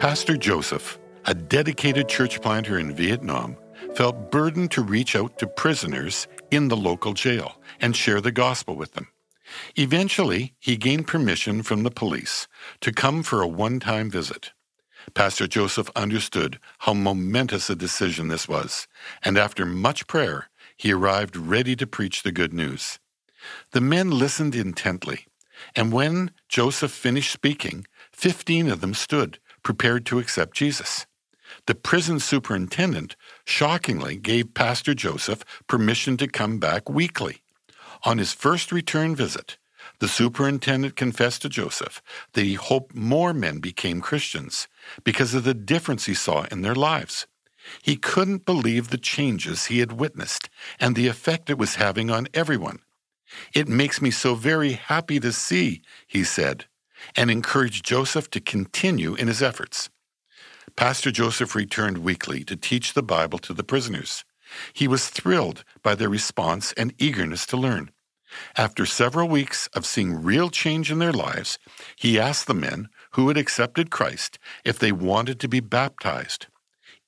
Pastor Joseph, a dedicated church planter in Vietnam, felt burdened to reach out to prisoners in the local jail and share the gospel with them. Eventually, he gained permission from the police to come for a one time visit. Pastor Joseph understood how momentous a decision this was, and after much prayer, he arrived ready to preach the good news. The men listened intently, and when Joseph finished speaking, fifteen of them stood, prepared to accept Jesus. The prison superintendent shockingly gave Pastor Joseph permission to come back weekly. On his first return visit, the superintendent confessed to Joseph that he hoped more men became Christians because of the difference he saw in their lives. He couldn't believe the changes he had witnessed and the effect it was having on everyone. It makes me so very happy to see, he said, and encouraged Joseph to continue in his efforts. Pastor Joseph returned weekly to teach the Bible to the prisoners. He was thrilled by their response and eagerness to learn. After several weeks of seeing real change in their lives, he asked the men who had accepted Christ if they wanted to be baptized.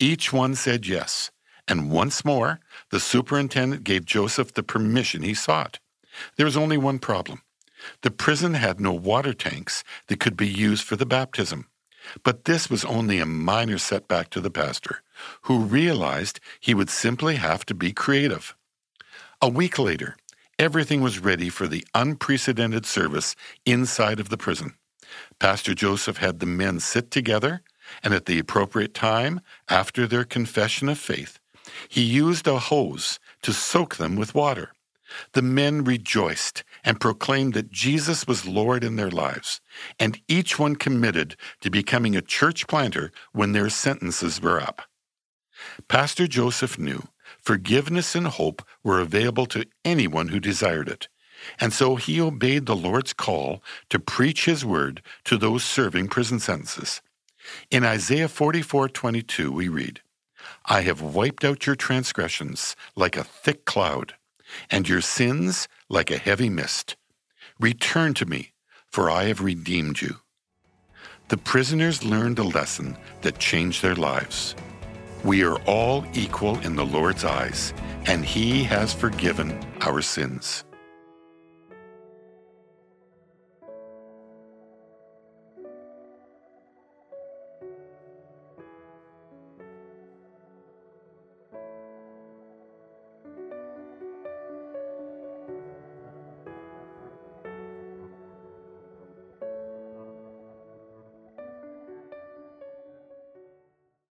Each one said yes, and once more the superintendent gave Joseph the permission he sought. There was only one problem. The prison had no water tanks that could be used for the baptism. But this was only a minor setback to the pastor, who realized he would simply have to be creative. A week later, everything was ready for the unprecedented service inside of the prison. Pastor Joseph had the men sit together, and at the appropriate time, after their confession of faith, he used a hose to soak them with water. The men rejoiced and proclaimed that Jesus was Lord in their lives, and each one committed to becoming a church planter when their sentences were up. Pastor Joseph knew forgiveness and hope were available to anyone who desired it, and so he obeyed the Lord's call to preach his word to those serving prison sentences. In Isaiah 44:22 we read, I have wiped out your transgressions like a thick cloud and your sins like a heavy mist. Return to me, for I have redeemed you. The prisoners learned a lesson that changed their lives. We are all equal in the Lord's eyes, and He has forgiven our sins.